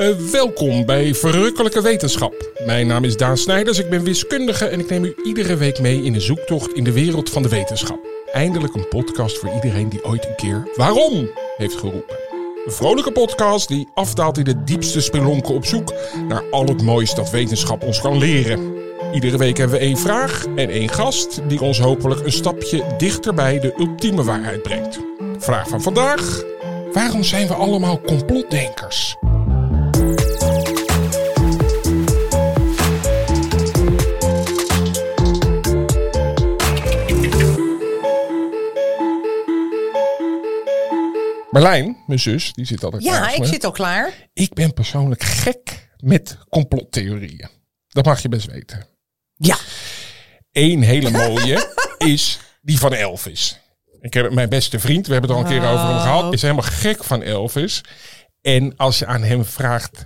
Uh, welkom bij Verrukkelijke Wetenschap. Mijn naam is Daan Snijders, ik ben wiskundige en ik neem u iedere week mee in een zoektocht in de wereld van de wetenschap. Eindelijk een podcast voor iedereen die ooit een keer waarom heeft geroepen. Een vrolijke podcast die afdaalt in de diepste spelonken op zoek naar al het moois dat wetenschap ons kan leren. Iedere week hebben we één vraag en één gast die ons hopelijk een stapje dichter bij de ultieme waarheid brengt. Vraag van vandaag: waarom zijn we allemaal complotdenkers? Marlijn, mijn zus, die zit altijd Ja, ik zit al klaar. Ik ben persoonlijk gek met complottheorieën. Dat mag je best weten. Ja. Eén hele mooie is die van Elvis. Ik heb mijn beste vriend, we hebben het al een keer over hem gehad, oh. is helemaal gek van Elvis. En als je aan hem vraagt,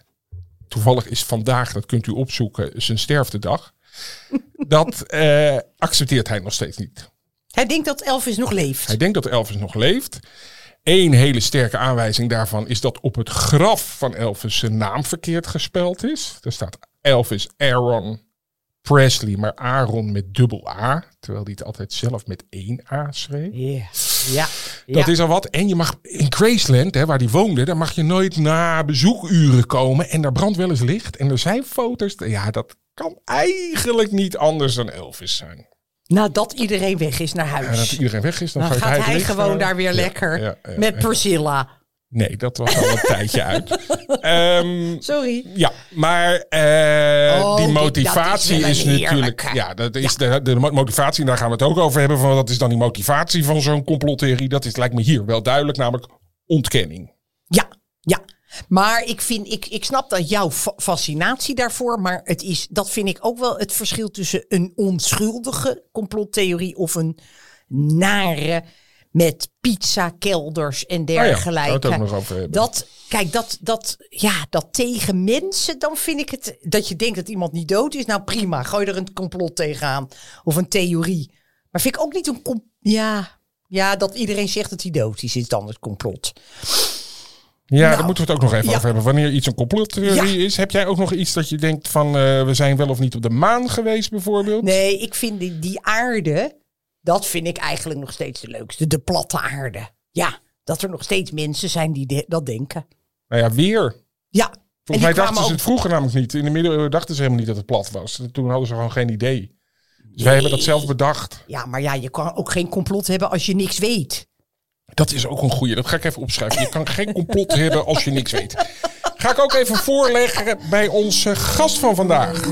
toevallig is vandaag, dat kunt u opzoeken, zijn sterftedag. dat uh, accepteert hij nog steeds niet. Hij denkt dat Elvis nog leeft. Hij denkt dat Elvis nog leeft. Eén hele sterke aanwijzing daarvan is dat op het graf van Elvis zijn naam verkeerd gespeld is. Er staat Elvis Aaron Presley, maar Aaron met dubbel A. Terwijl hij het altijd zelf met één A schreef. Yeah. Ja. Dat is al wat. En je mag in Graceland, hè, waar hij woonde, daar mag je nooit na bezoekuren komen. En daar brandt wel eens licht. En er zijn foto's. Ja, dat kan eigenlijk niet anders dan Elvis zijn. Nadat iedereen weg is naar huis. Nadat iedereen weg is, dan, dan gaat hij, gewoon daar weer lekker met Priscilla. Nee, dat was al een tijdje uit. Um, Sorry. Ja, maar uh, oh, die motivatie is, is natuurlijk. Ja, dat is De, de motivatie, en daar gaan we het ook over hebben. Van wat is dan die motivatie van zo'n complottheorie? Dat is, lijkt me hier wel duidelijk, namelijk ontkenning. Ja, ja. Maar ik, vind, ik, ik snap dat jouw fascinatie daarvoor, maar het is, dat vind ik ook wel het verschil tussen een onschuldige complottheorie of een nare met pizzakelders en dergelijke. Oh ja, over dat, kijk, dat, dat, ja, dat tegen mensen, dan vind ik het, dat je denkt dat iemand niet dood is. Nou prima, gooi er een complot tegenaan of een theorie. Maar vind ik ook niet een, ja, ja, dat iedereen zegt dat hij dood is, is dan het complot. Ja, nou, daar moeten we het ook nog even over hebben. Wanneer iets een complottheorie is. Heb jij ook nog iets dat je denkt van uh, we zijn wel of niet op de maan geweest bijvoorbeeld? Nee, ik vind die, die aarde, dat vind ik eigenlijk nog steeds de leukste. De platte aarde. Ja, dat er nog steeds mensen zijn die dat denken. Nou ja, weer. Ja. Volgens mij dachten ze het vroeger namelijk niet. In de middeleeuwen dachten ze helemaal niet dat het plat was. Toen hadden ze gewoon geen idee. Dus wij hebben dat zelf bedacht. Ja, maar ja, je kan ook geen complot hebben als je niks weet. Dat is ook een goeie. Dat ga ik even opschrijven. Je kan geen complot hebben als je niks weet. Ga ik ook even voorleggen bij onze gast van vandaag.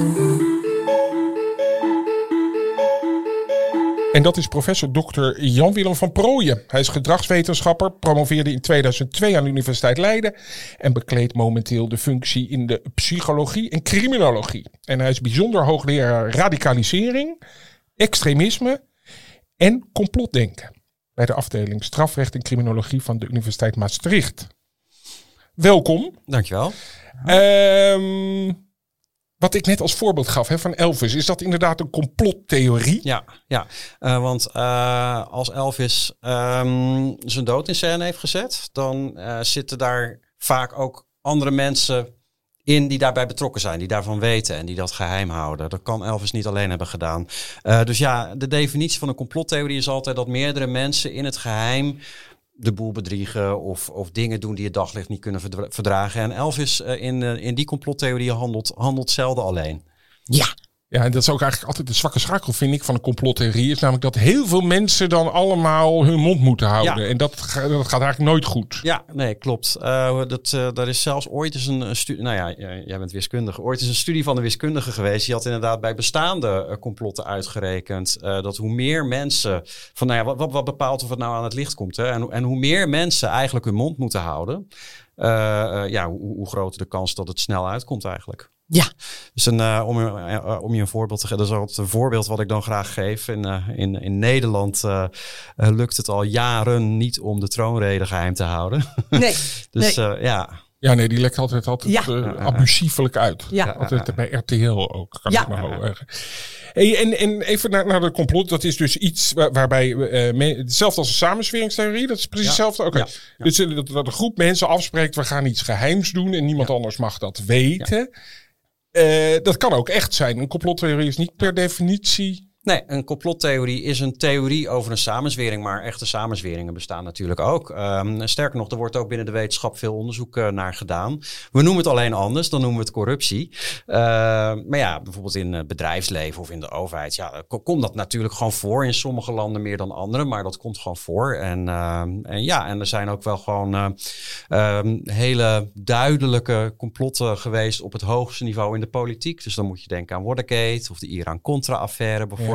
En dat is professor Dr. Jan-Willem van Prooijen. Hij is gedragswetenschapper, promoveerde in 2002 aan de Universiteit Leiden en bekleedt momenteel de functie in de psychologie en criminologie. En hij is bijzonder hoogleraar radicalisering, extremisme en complotdenken bij de afdeling strafrecht en criminologie van de Universiteit Maastricht. Welkom. Dankjewel. Um, wat ik net als voorbeeld gaf hè, van Elvis, is dat inderdaad een complottheorie? Ja, ja. Uh, want uh, als Elvis um, zijn dood in scène heeft gezet, dan uh, zitten daar vaak ook andere mensen in die daarbij betrokken zijn, die daarvan weten en die dat geheim houden. Dat kan Elvis niet alleen hebben gedaan. dus ja, de definitie van een complottheorie is altijd dat meerdere mensen in het geheim de boel bedriegen of, of dingen doen die het daglicht niet kunnen verdragen. En Elvis uh, in, uh, in die complottheorie handelt, handelt zelden alleen. Ja, ja, en dat is ook eigenlijk altijd de zwakke schakel, vind ik, van een complottheorie. Is namelijk dat heel veel mensen dan allemaal hun mond moeten houden. En dat, dat gaat eigenlijk nooit goed. Ja, nee, klopt. Uh, dat, uh, daar is zelfs ooit eens een, studie. Nou ja, jij bent wiskundige. Ooit is een studie van de wiskundige geweest. Die had inderdaad bij bestaande uh, complotten uitgerekend. dat hoe meer mensen. van nou ja, wat, wat, wat, bepaalt of het nou aan het licht komt. Hè? En, en hoe meer mensen eigenlijk hun mond moeten houden. ja, hoe, hoe groter de kans dat het snel uitkomt eigenlijk. Ja. Dus een, uh, om, uh, om je een voorbeeld te geven, dat is altijd een voorbeeld wat ik dan graag geef. In, uh, in, in Nederland lukt het al jaren niet om de troonrede geheim te houden. Nee. dus nee. ja. Ja, nee, die lekt altijd, altijd Ja. eh, abusiefelijk uit. Ja. Altijd bij RTL ook, kan Ja. ik me. Hey, en, en even naar, naar de complot. Dat is dus iets waar- waarbij, eh, me- hetzelfde als een samensweringstheorie, dat is precies Ja. hetzelfde? Oké. Ja. Ja. Dus eh, dat, dat een groep mensen afspreekt, we gaan iets geheims doen en niemand anders mag dat weten. Eh, dat kan ook echt zijn. Een complottheorie is niet per definitie... Nee, een complottheorie is een theorie over een samenzwering, maar echte samenzweringen bestaan natuurlijk ook. Ehm, sterker nog, er wordt ook binnen de wetenschap veel onderzoek eh, naar gedaan. We noemen het alleen anders, dan noemen we het corruptie. Ehm, maar ja, bijvoorbeeld in het bedrijfsleven of in de overheid, ja, ko- komt dat natuurlijk gewoon voor. In sommige landen meer dan andere, maar dat komt gewoon voor. En, ehm, en ja, en er zijn ook wel gewoon eh, hele duidelijke complotten geweest op het hoogste niveau in de politiek. Dus dan moet je denken aan Watergate of de Iran-Contra-affaire bijvoorbeeld.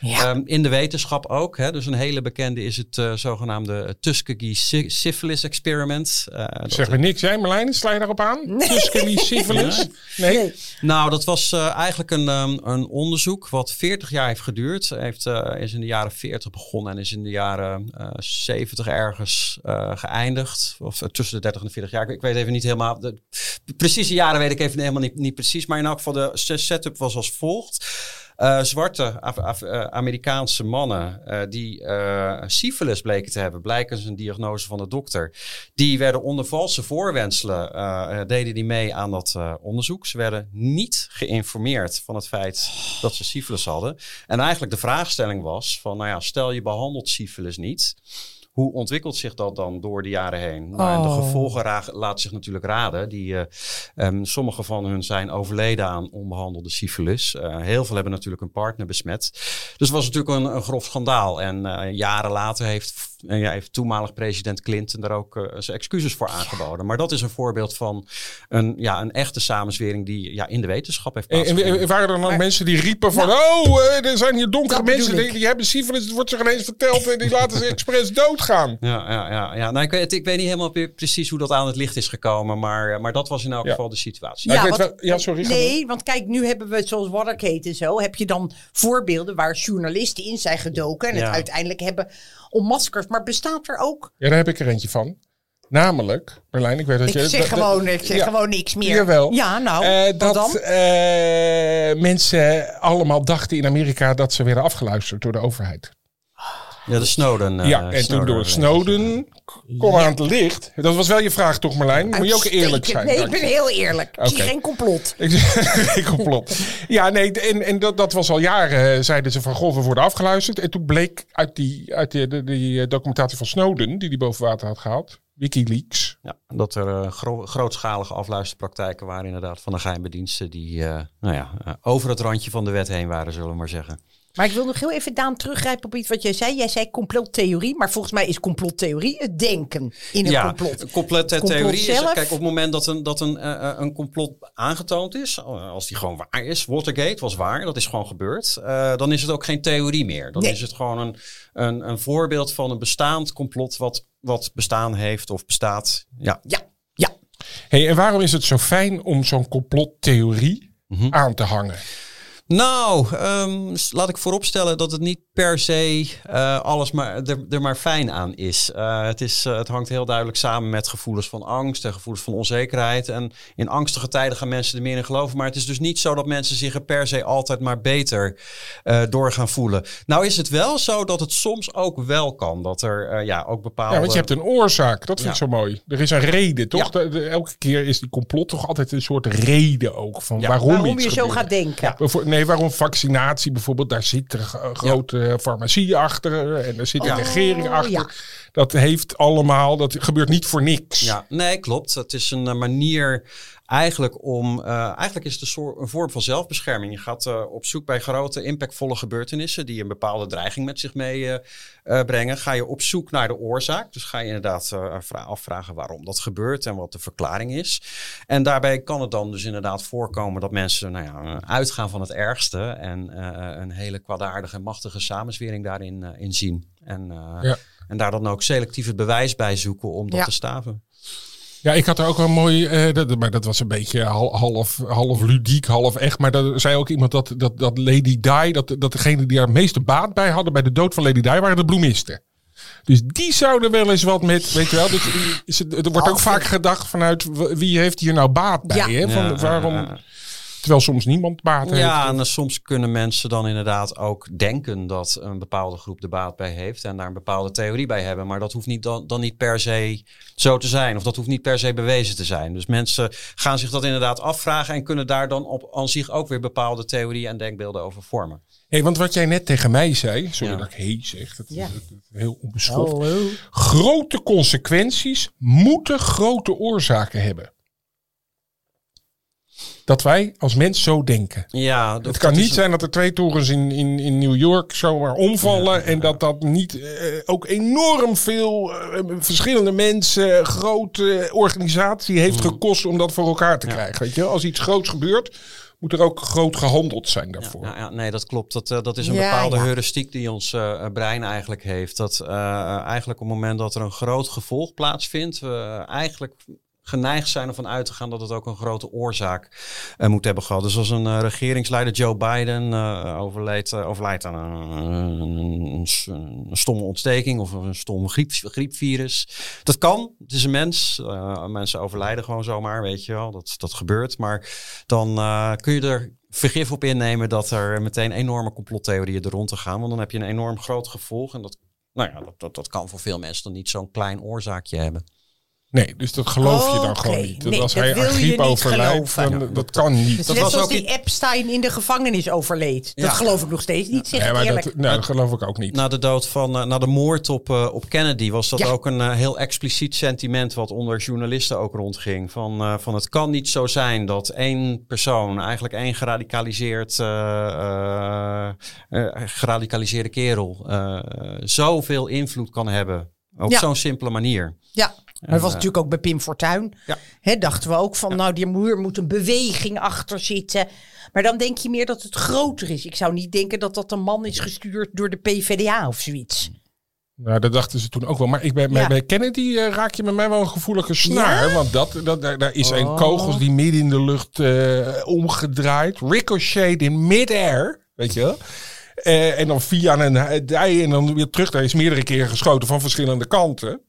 Ja. Ehm, in de wetenschap ook. Hè? Dus een hele bekende is het eh, zogenaamde Tuskegee sy- syphilis experiment. Eh, dat- Zeg me niks, jij Marlijn? Sla je daarop aan? Nee. Tuskegee syphilis? Nee. Nee. Nou, dat was eh, eigenlijk een, ehm, een onderzoek wat 40 jaar heeft geduurd. Heeft, eh, is in de jaren 40 begonnen en is in de jaren eh 70 ergens eh, geëindigd. Of tussen de 30 en de 40 jaar. Ik, ik weet even niet helemaal. De, de precieze jaren weet ik even helemaal niet, niet precies. Maar in elk geval, de setup was als volgt. Eh, zwarte Af- Af- eh, Amerikaanse mannen eh, die eh syphilis bleken te hebben, blijkens een diagnose van de dokter. Die werden onder valse voorwenselen, deden die mee aan dat onderzoek. Ze werden niet geïnformeerd van het feit dat ze syphilis hadden. En eigenlijk de vraagstelling was van, nou ja, stel je behandelt syphilis niet. Hoe ontwikkelt zich dat dan door de jaren heen? Nou, en de Oh. gevolgen laten zich natuurlijk raden. Die, eh, ehm, sommige van hun zijn overleden aan onbehandelde syfilis. Eh, heel veel hebben natuurlijk een partner besmet. Dus het was natuurlijk een, een grof schandaal. En eh, jaren later heeft, eh, ja, heeft toenmalig president Clinton daar ook eh, zijn excuses voor aangeboden. Maar dat is een voorbeeld van een, ja, een echte samenzwering die ja, in de wetenschap heeft En, en, plaatsgevonden. en waren er dan Maar- mensen die riepen van... Nou, oh, eh, er zijn hier donkere mensen die, hebben syfilis. Het wordt zich ineens verteld en die laten ze expres doodgaan. Ja, ja, ja, ja. Nou, ik, weet, ik weet niet helemaal pre- precies hoe dat aan het licht is gekomen, maar, eh, maar dat was in elk Ja. geval de situatie. Ja, ik weet want- wel- ja, sorry, Nee, want kijk, nu hebben we zoals Watergate en zo, heb je dan voorbeelden waar journalisten in zijn gedoken en Ja. het uiteindelijk hebben onmaskerd. Maar bestaat er ook? Ja, daar heb ik er eentje van. Namelijk, Berlijn, ik weet dat Ik je... zeg, dat- dat- gewoon, ik zeg ja. gewoon niks meer. Jawel. Ja, nou, Eh, dat dan? eh, mensen allemaal dachten in Amerika dat ze werden afgeluisterd door de overheid. Ja, de Snowden. eh, ja, en toen door Snowden kwam aan het licht. Dat was wel je vraag toch, Marlijn? Moet je ook eerlijk zijn? Nee, ik ben heel eerlijk. Ik zie Oké. geen complot. Ik zeg, complot. Ja, nee, en, en dat, dat was al jaren, eh, zeiden ze van, goh, we worden afgeluisterd. En toen bleek uit die, uit die, die, die, eh, documentatie van Snowden, die die boven water had gehaald, Wikileaks. Ja, dat er eh, gro- grootschalige afluisterpraktijken waren inderdaad van de geheime diensten die eh, nou ja, eh, over het randje van de wet heen waren, zullen we maar zeggen. Maar ik wil nog heel even, Daan, teruggrijpen op iets wat jij zei. Jij zei complottheorie, maar volgens mij is complottheorie het denken in een ja, complot. een complete Het complot theorie is, zelf? kijk, op het moment dat een, dat een, eh, eh, een complot aangetoond is, als die gewoon waar is, Watergate was waar, dat is gewoon gebeurd, eh, dan is het ook geen theorie meer. Dan Nee. is het gewoon een, een, een voorbeeld van een bestaand complot wat, wat bestaan heeft of bestaat. Ja, Ja, ja. Hey, en waarom is het zo fijn om zo'n complottheorie Mhm. aan te hangen? Nou, ehm, laat ik vooropstellen dat het niet per se eh, alles maar, er, er maar fijn aan is. Eh, het is. eh, Het hangt heel duidelijk samen met gevoelens van angst en gevoelens van onzekerheid. En in angstige tijden gaan mensen er meer in geloven. Maar het is dus niet zo dat mensen zich er per se altijd maar beter eh, door gaan voelen. Nou is het wel zo dat het soms ook wel kan. Dat er eh, ja, ook bepaalde... Ja, want je hebt een oorzaak. Dat vind ik Ja. zo mooi. Er is een reden, toch? Ja. De- de- elke keer is die complot toch altijd een soort reden ook van Ja. waarom, je zo gaat denken. Bijvoor- Nee, waarom vaccinatie bijvoorbeeld? Daar zit g- grote farmacie achter en er zit een Ja. regering Oh, achter. ja. Dat heeft allemaal, dat gebeurt niet voor niks. Ja, nee, klopt. Het is een eh, manier eigenlijk om. eh, eigenlijk is het een, soort, een vorm van zelfbescherming. Je gaat eh, op zoek bij grote, impactvolle gebeurtenissen. die een bepaalde dreiging met zich mee eh, eh, brengen. Ga je op zoek naar de oorzaak. Dus ga je inderdaad eh, vra- afvragen waarom dat gebeurt en wat de verklaring is. En daarbij kan het dan dus inderdaad voorkomen dat mensen nou ja, uitgaan van het ergste. en eh, een hele kwaadaardige en machtige samenzwering daarin eh, in zien. En, eh, Ja. en daar dan ook selectief het bewijs bij zoeken om dat Ja. te staven. Ja, ik had er ook wel mooi, eh, dat, maar dat was een beetje hal- half, half ludiek, half echt. Maar daar zei ook iemand dat, dat, dat Lady Di, dat, dat degene die daar het meeste baat bij hadden bij de dood van Lady Di, waren de bloemisten. Dus die zouden wel eens wat met, weet je wel. Dus die- is het- er wordt ook vaak gedacht vanuit wie heeft hier nou baat bij. Ja. Hè? Van, Ja, waarom. Terwijl soms niemand baat heeft. Ja, en soms kunnen mensen dan inderdaad ook denken dat een bepaalde groep de baat bij heeft en daar een bepaalde theorie bij hebben. Maar dat hoeft niet dan, dan niet per se zo te zijn. Of dat hoeft niet per se bewezen te zijn. Dus mensen gaan zich dat inderdaad afvragen en kunnen daar dan op aan zich ook weer bepaalde theorieën en denkbeelden over vormen. Hey, want wat jij net tegen mij zei, sorry Ja. dat ik hey zeg, dat, Ja. is heel onbeschoft. Hallo. Grote consequenties moeten grote oorzaken hebben. Dat wij als mens zo denken. Ja, Het dat kan is niet een- zijn dat er twee torens in, in, in New York zomaar omvallen. En dat dat niet eh, ook enorm veel eh, verschillende mensen, grote organisatie heeft gekost om dat voor elkaar te krijgen. Weet je? Als iets groots gebeurt, moet er ook groot gehandeld zijn daarvoor. Ja, ja, nee, dat klopt. Dat, eh, dat is een Ja, bepaalde ja. heuristiek die ons brein eigenlijk heeft. Dat eh, eigenlijk op het moment dat er een groot gevolg plaatsvindt, we eigenlijk geneigd zijn ervan uit te gaan dat het ook een grote oorzaak eh, moet hebben gehad. Dus als een eh, regeringsleider Joe Biden eh, overleed, overlijdt aan een, stomme ontsteking of een stom griep, griepvirus. Dat kan, het is een mens. Mensen overlijden gewoon zomaar, weet je wel. Dat, dat gebeurt. Maar dan kun je er vergif op innemen dat er meteen enorme complottheorieën er rond te gaan. Want dan heb je een enorm groot gevolg. En dat, nou ja, dat, dat, dat kan voor veel mensen dan niet zo'n klein oorzaakje hebben. Nee, dus dat geloof je dan gewoon niet. Dat nee, als dat hij aan je griep niet overlijdt, dat kan niet. Dus Dat net was zoals ook die in- Epstein in de gevangenis overleed. Ja. Dat geloof ik nog steeds niet, zeg Nee, ik maar eerlijk. dat, nou, dat geloof ik ook niet. Na de dood van, eh, na de moord op, eh, op Kennedy was dat Ja. ook een eh, heel expliciet sentiment wat onder journalisten ook rondging. Van, eh, van het kan niet zo zijn dat één persoon, eigenlijk één geradicaliseerd, eh, eh, eh, geradicaliseerde kerel, eh, zoveel invloed kan hebben. Op Ja. zo'n simpele manier. Ja, maar dat was natuurlijk ook bij Pim Fortuyn. Ja. Dachten we ook van, nou, die muur moet een beweging achter zitten. Maar dan denk je meer dat het groter is. Ik zou niet denken dat dat een man is gestuurd door de PvdA of zoiets. Nou, dat dachten ze toen ook wel. Maar ik ben, bij- Ja. bij Kennedy eh, raak je met mij wel een gevoelige snaar. Want dat, dat, daar, daar is een Oh. kogels die midden in de lucht eh, omgedraaid. Ricochet in mid-air. Weet je wel? Eh, en dan via een dij en dan weer terug. Daar is meerdere keren geschoten van verschillende kanten.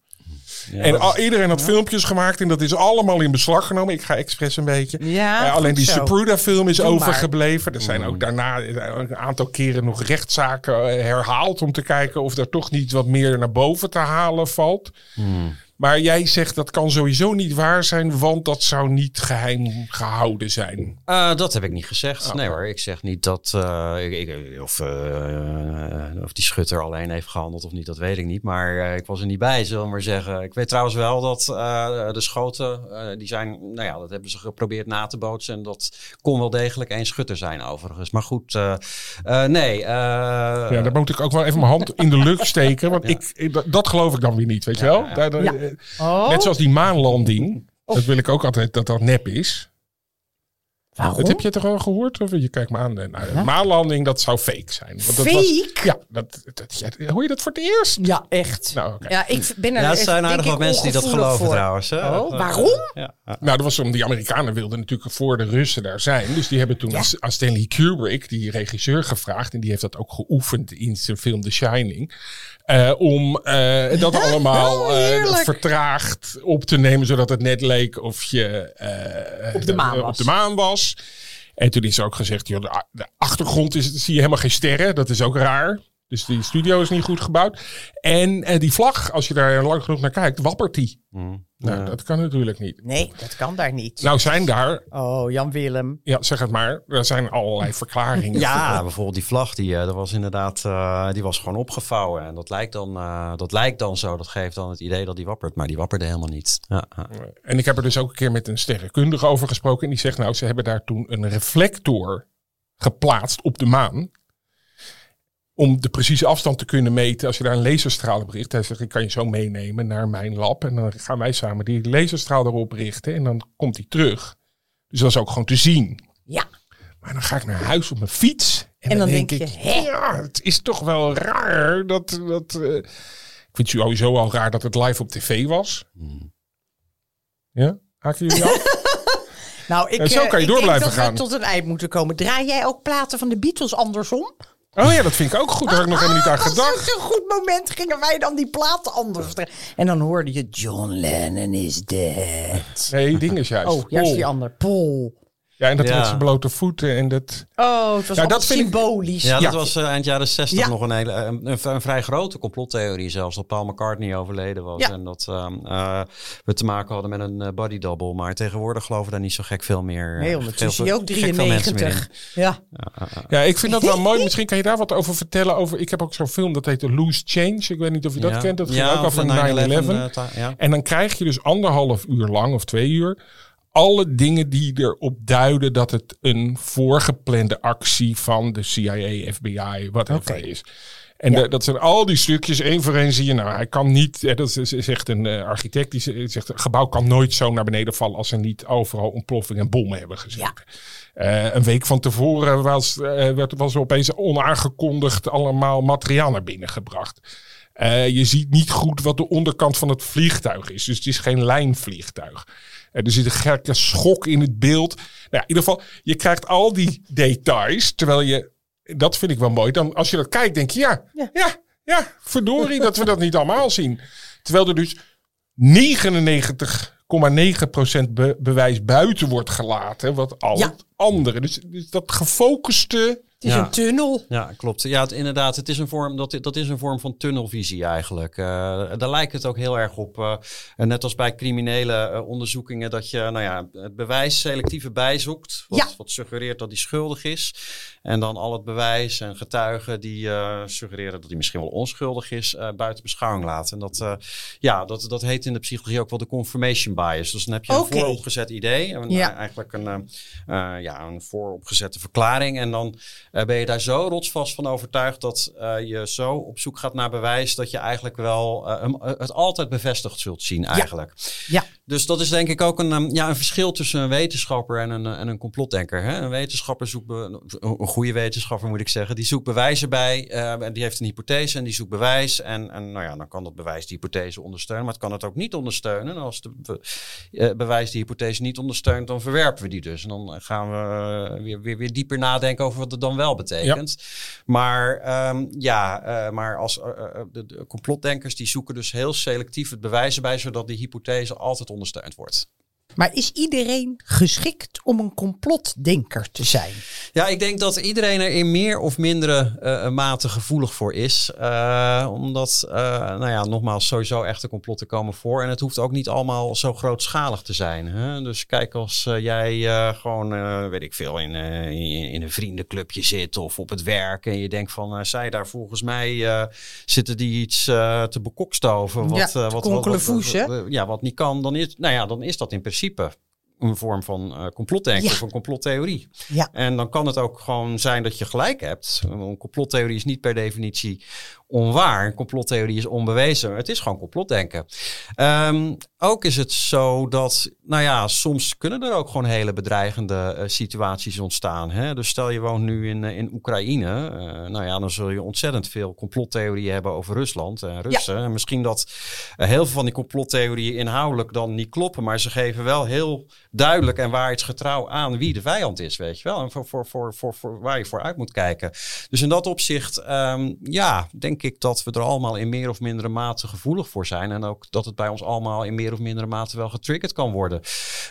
En al, iedereen had filmpjes gemaakt en dat is allemaal in beslag genomen. Ik ga expres een beetje. Ja, Eh, alleen die zo. Sepulveda-film is Doe maar. overgebleven. Er zijn ook daarna een aantal keren nog rechtszaken eh, herhaald om te kijken of er toch niet wat meer naar boven te halen valt. Maar jij zegt dat kan sowieso niet waar zijn, want dat zou niet geheim gehouden zijn. Eh, dat heb ik niet gezegd. Oh. Nee hoor, ik zeg niet dat. eh, ik, ik- of, eh, of die schutter alleen heeft gehandeld of niet, dat weet ik niet. Maar eh, ik was er niet bij, zullen we maar zeggen. Ik weet trouwens wel dat eh, de schoten, eh, die zijn. Nou ja, dat hebben ze geprobeerd na te bootsen. En dat kon wel degelijk één schutter zijn, overigens. Maar goed, eh, eh, nee. eh, Ja, daar moet ik ook wel even mijn hand in de lucht steken, want ik, ik- dat, dat geloof ik dan weer niet, weet je wel? Daar- daar- Ja. eh, Oh, Net zoals die maanlanding, dat wil ik ook altijd dat dat nep is. waarom? Dat heb je toch al gehoord? Of je kijkt me aan. eh, Nou, de maanlanding, dat zou fake zijn. Want dat Fake? Was, ja, dat, dat, ja, hoor je dat voor het eerst? Ja, echt. Nou, oké. Ja, ik ben er ja, echt, zijn aardig wat mensen die dat geloven voor. trouwens. Hè? Oh, waarom? Ja. Nou, dat was om die Amerikanen wilden natuurlijk voor de Russen daar zijn. Dus die hebben toen aan Stanley Kubrick, die regisseur, gevraagd. En die heeft dat ook geoefend in zijn film The Shining. Eh, om eh, dat allemaal Oh, eh, vertraagd op te nemen, zodat het net leek of je Op de maan was. op de maan was. En toen is er ook gezegd, joh, de achtergrond is, zie je helemaal geen sterren. Dat is ook raar. Dus die studio is niet goed gebouwd. En eh, die vlag, als je daar lang genoeg naar kijkt, wappert die. Mm. Nou, Ja. dat kan natuurlijk niet. Nee, dat kan daar niet. Nou zijn daar Oh, Jan Willem. ja, zeg het maar. Er zijn allerlei verklaringen. Ja, voor. bijvoorbeeld die vlag, die, eh, dat was inderdaad, eh, die was gewoon opgevouwen. En dat lijkt, dan, eh, dat lijkt dan zo, dat geeft dan het idee dat die wappert. Maar die wapperde helemaal niet. Ja. En ik heb er dus ook een keer met een sterrenkundige over gesproken. En die zegt nou, ze hebben daar toen een reflector geplaatst op de maan. Om de precieze afstand te kunnen meten als je daar een laserstraal op richt. Hij zegt, ik kan je zo meenemen naar mijn lab. En dan gaan wij samen die laserstraal erop richten. En dan komt hij terug. Dus dat is ook gewoon te zien. Ja. Maar dan ga ik naar huis op mijn fiets. En, En dan, dan denk, denk ik, je, hè? ja, het is toch wel raar dat... dat eh, ik vind het sowieso al raar dat het live op tv was. Ja, haken jullie af? Nou, ik, En zo eh, kan je ik door denk blijven dat gaan. we tot een eind moeten komen. Draai jij ook platen van de Beatles andersom? Oh ja, dat vind ik ook goed. Daar had ik nog helemaal niet aan was gedacht. zo'n goed moment. Gingen wij dan die platen anders. En dan hoorde je John Lennon is dead. Nee, ding is juist. Oh, juist die ander. Paul. Ja, en dat Ja. met zijn blote voeten en dat... Oh, het was Ja, dat ik- symbolisch. Ja, Ja. dat was eh, eind jaren 60 Ja. nog een, hele, een, een, een vrij grote complottheorie zelfs. Dat Paul McCartney overleden was. Ja. En dat ehm, eh, we te maken hadden met een eh, body double. Maar tegenwoordig geloven daar niet zo gek veel meer. eh, Nee, ondertussen je ook gek veel mensen meer in. 93. Ja. Ja, ik vind dat wel mooi. Misschien kan je daar wat over vertellen. Over, ik heb ook zo'n film dat heet The Loose Change. Ik weet niet of je dat Ja. kent. Dat ging Ja, ook over over 9-11. 9/11, eh, ta- ja. En dan krijg je dus anderhalf uur lang of twee uur alle dingen die erop duiden dat het een voorgeplande actie van de CIA, FBI, whatever Oké. is. En Ja. de- dat zijn al die stukjes, één voor één zie je, nou, hij kan niet, hè, dat is, zegt een eh, architect, die zegt, een gebouw kan nooit zo naar beneden vallen als er niet overal ontploffing en bommen hebben gezeten. Eh, een week van tevoren was, werd, was er opeens onaangekondigd allemaal materiaal naar binnen gebracht. Je ziet niet goed wat de onderkant van het vliegtuig is. Dus het is geen lijnvliegtuig. Eh, er zit een gekke schok in het beeld. Nou, in ieder geval, je krijgt al die details. Terwijl je, dat vind ik wel mooi. Dan, als je dat kijkt, denk je, ja, ja, Ja. ja, verdorie dat we dat niet allemaal zien. Terwijl er dus 99,9% be bewijs buiten wordt gelaten. Wat al Ja. het andere. Dus, dus dat gefocuste. Het is Ja. een tunnel. Ja, klopt. Ja, het, inderdaad. Het is een vorm, dat, dat is een vorm van tunnelvisie eigenlijk. Eh, daar lijkt het ook heel erg op. eh, en net als bij criminele eh, onderzoekingen, dat je nou ja, het bewijs selectieve bijzoekt. Wat, Ja. wat suggereert dat hij schuldig is. En dan al het bewijs en getuigen die suggereren dat hij misschien wel onschuldig is, buiten beschouwing laat. En dat, ja, dat, dat heet in de psychologie ook wel de confirmation bias. Dus dan heb je een vooropgezet idee. Ja. Eigenlijk een, ja, een vooropgezette verklaring. En dan ben je daar zo rotsvast van overtuigd dat eh, je zo op zoek gaat naar bewijs dat je eigenlijk wel eh, het altijd bevestigd zult zien eigenlijk. Ja. Dus dat is denk ik ook een, um, ja, een verschil tussen een wetenschapper en een, eh, en een complotdenker. Hè? Een wetenschapper zoekt, be- een goede wetenschapper moet ik zeggen, die zoekt bewijzen bij. eh, en die heeft een hypothese en die zoekt bewijs. En, en nou ja, dan kan dat bewijs die hypothese ondersteunen, maar het kan het ook niet ondersteunen. En als de be- eh, bewijs die hypothese niet ondersteunt, dan verwerpen we die dus. En dan gaan we eh, weer, weer, weer dieper nadenken over wat het dan wel betekent. Maar ehm, ja, maar als eh, eh, de, de complotdenkers die zoeken dus heel selectief het bewijzen bij, zodat die hypothese altijd ondersteund wordt. Maar is iedereen geschikt om een complotdenker te zijn? Ja, ik denk dat iedereen er in meer of mindere eh, mate gevoelig voor is. Eh, omdat, eh, nou ja, nogmaals, sowieso echte complotten komen voor. En het hoeft ook niet allemaal zo grootschalig te zijn. Hè? Dus kijk, als eh, jij eh, gewoon, eh, weet ik veel, in, eh, in, in een vriendenclubje zit of op het werk. En je denkt van, eh, zij daar volgens mij eh, zitten die iets eh, te bekokstoven. Wat, Ja, eh, wat- ja, wat niet kan, dan is, nou ja, dan is dat in principe cheaper. Een vorm van eh complotdenken Ja. of een complottheorie. Ja. En dan kan het ook gewoon zijn dat je gelijk hebt. Een complottheorie is niet per definitie onwaar. Een complottheorie is onbewezen. Het is gewoon complotdenken. Ehm, ook is het zo dat, nou ja, soms kunnen er ook gewoon hele bedreigende eh, situaties ontstaan. Hè? Dus stel je woont nu in, eh, in Oekraïne. nou ja, dan zul je ontzettend veel complottheorieën hebben over Rusland en Russen. En misschien dat heel veel van die complottheorieën inhoudelijk dan niet kloppen. Maar ze geven wel heel duidelijk en waarheidsgetrouw aan wie de vijand is, weet je wel. En voor, voor, voor, voor, voor waar je voor uit moet kijken. Dus in dat opzicht, ehm, ja, denk ik dat we er allemaal in meer of mindere mate gevoelig voor zijn. En ook dat het bij ons allemaal in meer of mindere mate wel getriggerd kan worden.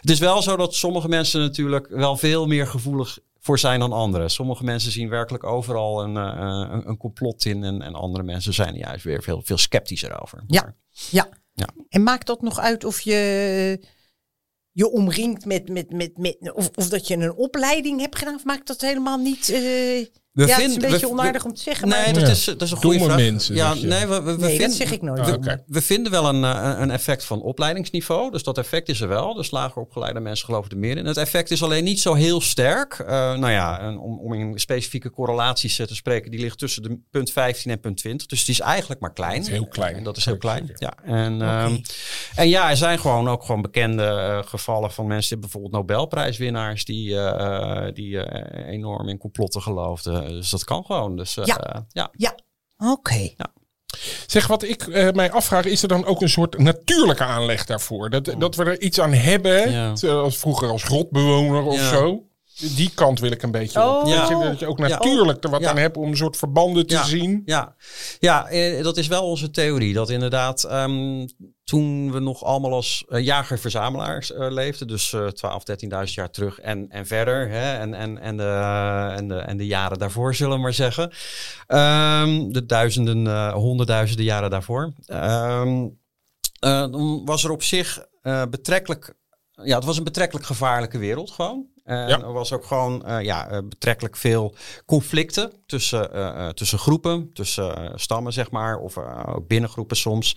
Het is wel zo dat sommige mensen natuurlijk wel veel meer gevoelig voor zijn dan anderen. Sommige mensen zien werkelijk overal een, eh, een, een complot in. En, en andere mensen zijn er juist weer veel, veel sceptischer over. Ja. Ja. Ja. En maakt dat nog uit of je je omringt met, met, met, met of, dat je een opleiding hebt gedaan? Of maakt dat helemaal niet... ja, het is een vinden- beetje we- onaardig om te zeggen. Nee, maar, dat, Ja. is, dat is een goede vraag. mensen, ja, nee, we, we, we nee, dat vinden, zeg ik nooit. Ah, we, we vinden wel een, eh, een effect van opleidingsniveau. Dus dat effect is er wel. Dus lager opgeleide mensen geloven er meer in. Het effect is alleen niet zo heel sterk. Eh, nou ja, en om, om in specifieke correlaties eh, te spreken, die ligt tussen de punt 15 en punt 20. Dus het is eigenlijk maar klein. Dat is heel klein. En dat is heel klein. Ja, en, ehm, en ja, er zijn gewoon ook gewoon bekende gevallen van mensen, bijvoorbeeld Nobelprijswinnaars, die, eh, die eh, enorm in complotten geloofden. Dus dat kan gewoon. Dus, eh, Ja. ja. Ja, oké. Zeg, wat ik eh, mij afvraag, is er dan ook een soort natuurlijke aanleg daarvoor? Dat, dat we er iets aan hebben, Ja. zoals vroeger als grotbewoner of Ja. zo? Die kant wil ik een beetje op. Oh. Weet je, Ja. dat je ook natuurlijk er wat aan hebt om een soort verbanden te zien. Ja, ja eh, dat is wel onze theorie. Dat inderdaad, ehm, toen we nog allemaal als eh, jager-verzamelaars eh, leefden, dus eh 12, 13.000 jaar terug en, en verder, hè, en, en, en, de, en, de, en de jaren daarvoor, zullen we maar zeggen. Ehm, de duizenden, honderdduizenden jaren daarvoor. Dan was er op zich betrekkelijk, ja, het was een betrekkelijk gevaarlijke wereld gewoon. Ja. er was ook gewoon eh, ja, eh, betrekkelijk veel conflicten tussen, eh, tussen groepen, tussen stammen, zeg maar, of ook binnengroepen soms.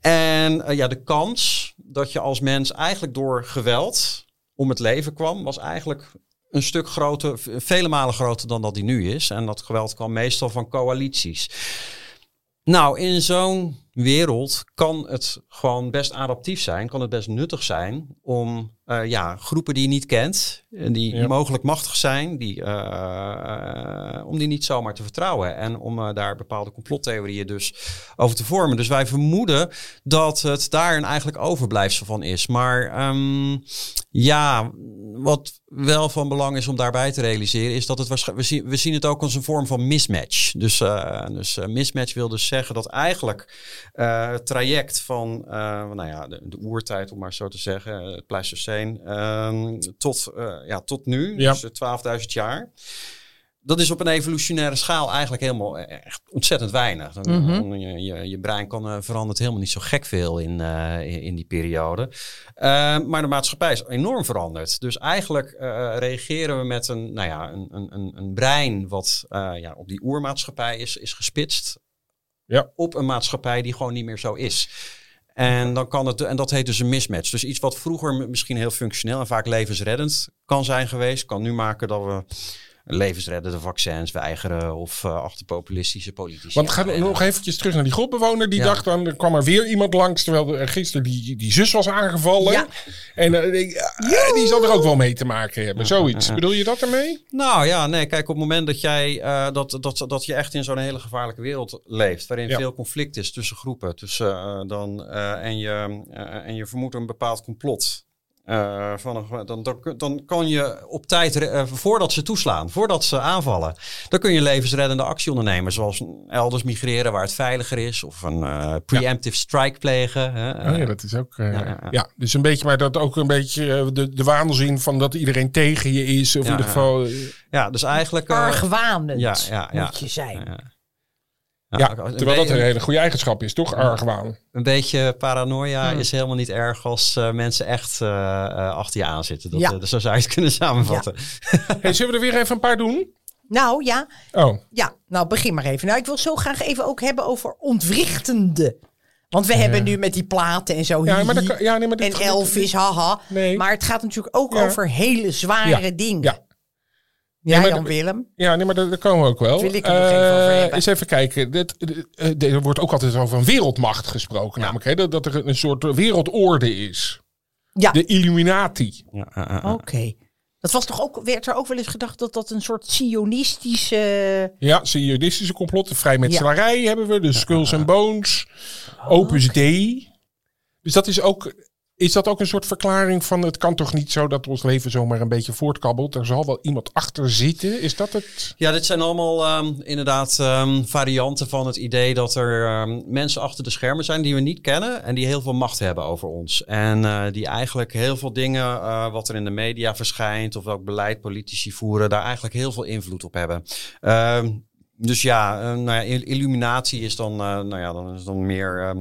En ja, de kans dat je als mens eigenlijk door geweld om het leven kwam, was eigenlijk een stuk groter, vele malen groter dan dat die nu is. En dat geweld kwam meestal van coalities. Nou, in zo'n wereld kan het gewoon best adaptief zijn, kan het best nuttig zijn om eh, ja, groepen die je niet kent, en die Ja. mogelijk machtig zijn, die, eh, om die niet zomaar te vertrouwen en om eh, daar bepaalde complottheorieën dus over te vormen. Dus wij vermoeden dat het daar een eigenlijk overblijfsel van is. Maar ehm, ja, wat wel van belang is om daarbij te realiseren, is dat het waarschijnlijk. We zien, we zien het ook als een vorm van mismatch. Dus, eh, dus eh, mismatch wil dus zeggen dat eigenlijk eh, het traject van eh, nou ja, de, de oertijd, om maar zo te zeggen, het Pleistoceen, ehm, tot, eh, ja, tot nu, Ja. dus eh, 12.000 jaar. Dat is op een evolutionaire schaal eigenlijk helemaal eh, echt ontzettend weinig. Dan, Mhm. je, je, je brein kan, eh, verandert helemaal niet zo gek veel in, eh, in, in die periode. Eh, maar de maatschappij is enorm veranderd. Dus eigenlijk eh, reageren we met een, nou ja, een, een, een, brein wat eh, ja, op die oermaatschappij is, is gespitst. Op een maatschappij die gewoon niet meer zo is. En, dan kan het, en dat heet dus een mismatch. Dus iets wat vroeger misschien heel functioneel en vaak levensreddend kan zijn geweest, kan nu maken dat we levensreddende vaccins weigeren of eh, achter populistische politici. Want ga nog eventjes terug naar die groepbewoner. Die Ja. dacht dan, er kwam er weer iemand langs. Terwijl er gisteren die, die zus was aangevallen. Ja. En eh, eh, die zal er ook wel mee te maken hebben. Zoiets. Bedoel je dat ermee? Nou ja, nee, kijk, op het moment dat jij eh, dat, dat, dat je echt in zo'n hele gevaarlijke wereld leeft, waarin Ja. veel conflict is tussen groepen, tussen eh, dan eh, en je eh, en je vermoedt een bepaald complot. Eh, van een, dan, dan, dan kan je op tijd, eh, voordat ze toeslaan, voordat ze aanvallen, dan kun je levensreddende actie ondernemen. Zoals elders migreren waar het veiliger is. Of een eh, preemptive strike plegen. Hè, Oh ja, dat is ook. eh, ja, ja, ja. dus een beetje, maar dat ook een beetje de, de waanzin van dat iedereen tegen je is. Of in ieder geval. ja, dus eigenlijk... eh, Argwanend ja, ja, ja. moet je zijn. Ja. Ja, terwijl dat een hele goede eigenschap is, toch? Argwaan. Een beetje paranoia Hmm. is helemaal niet erg als eh, mensen echt eh, eh, achter je aan zitten. Dat, Ja. zo zou je het kunnen samenvatten. Hey, zullen we er weer even een paar doen? Nou ja, Oh, ja, nou begin maar even. Nou, ik wil zo graag even ook hebben over ontwrichtende. Want we hebben nu met die platen en zo. Ja, hi, maar dat hi, kan- ja, nee, maar dit en Elvis, haha. Nee. Maar het gaat natuurlijk ook Ja. over hele zware Ja, dingen. ja. Ja, Ja, maar Jan de- Willem. ja, nee, maar daar, daar komen we ook wel. Wil ik het nog even over Eh, hebben. Eens even kijken. Dit, eh, eh, er wordt ook altijd over een wereldmacht gesproken. Namelijk hè, dat, dat er een soort wereldorde is. Ja, De Illuminati. Ja, eh, oké. Dat was toch ook, werd er ook wel eens gedacht dat dat een soort sionistische... Ja, sionistische complotten. Vrijmetselarij hebben we. De Skulls and Bones. Opus Dei. Dus dat is ook... Is dat ook een soort verklaring van het kan toch niet zo dat ons leven zomaar een beetje voortkabbelt? Er zal wel iemand achter zitten. Is dat het? Ja, dit zijn allemaal ehm, inderdaad ehm, varianten van het idee dat er ehm, mensen achter de schermen zijn die we niet kennen en die heel veel macht hebben over ons. En eh, die eigenlijk heel veel dingen eh, wat er in de media verschijnt of welk beleid politici voeren, daar eigenlijk heel veel invloed op hebben. Dus ja, eh, nou ja, il- illuminatie is dan, nou ja, dan is dan meer.